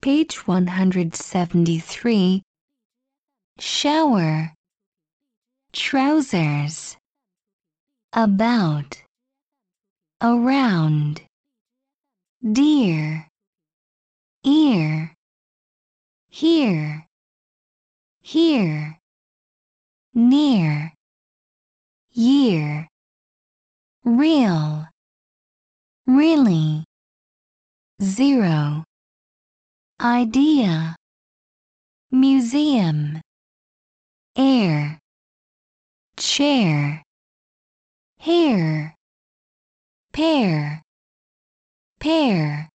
Page 173. Shower. Trousers. About. Around. Dear. Ear. Here. Here. Near. Year. Real. Really. Zero. Idea. Museum. Air. Chair. Hair. Pear. Pear.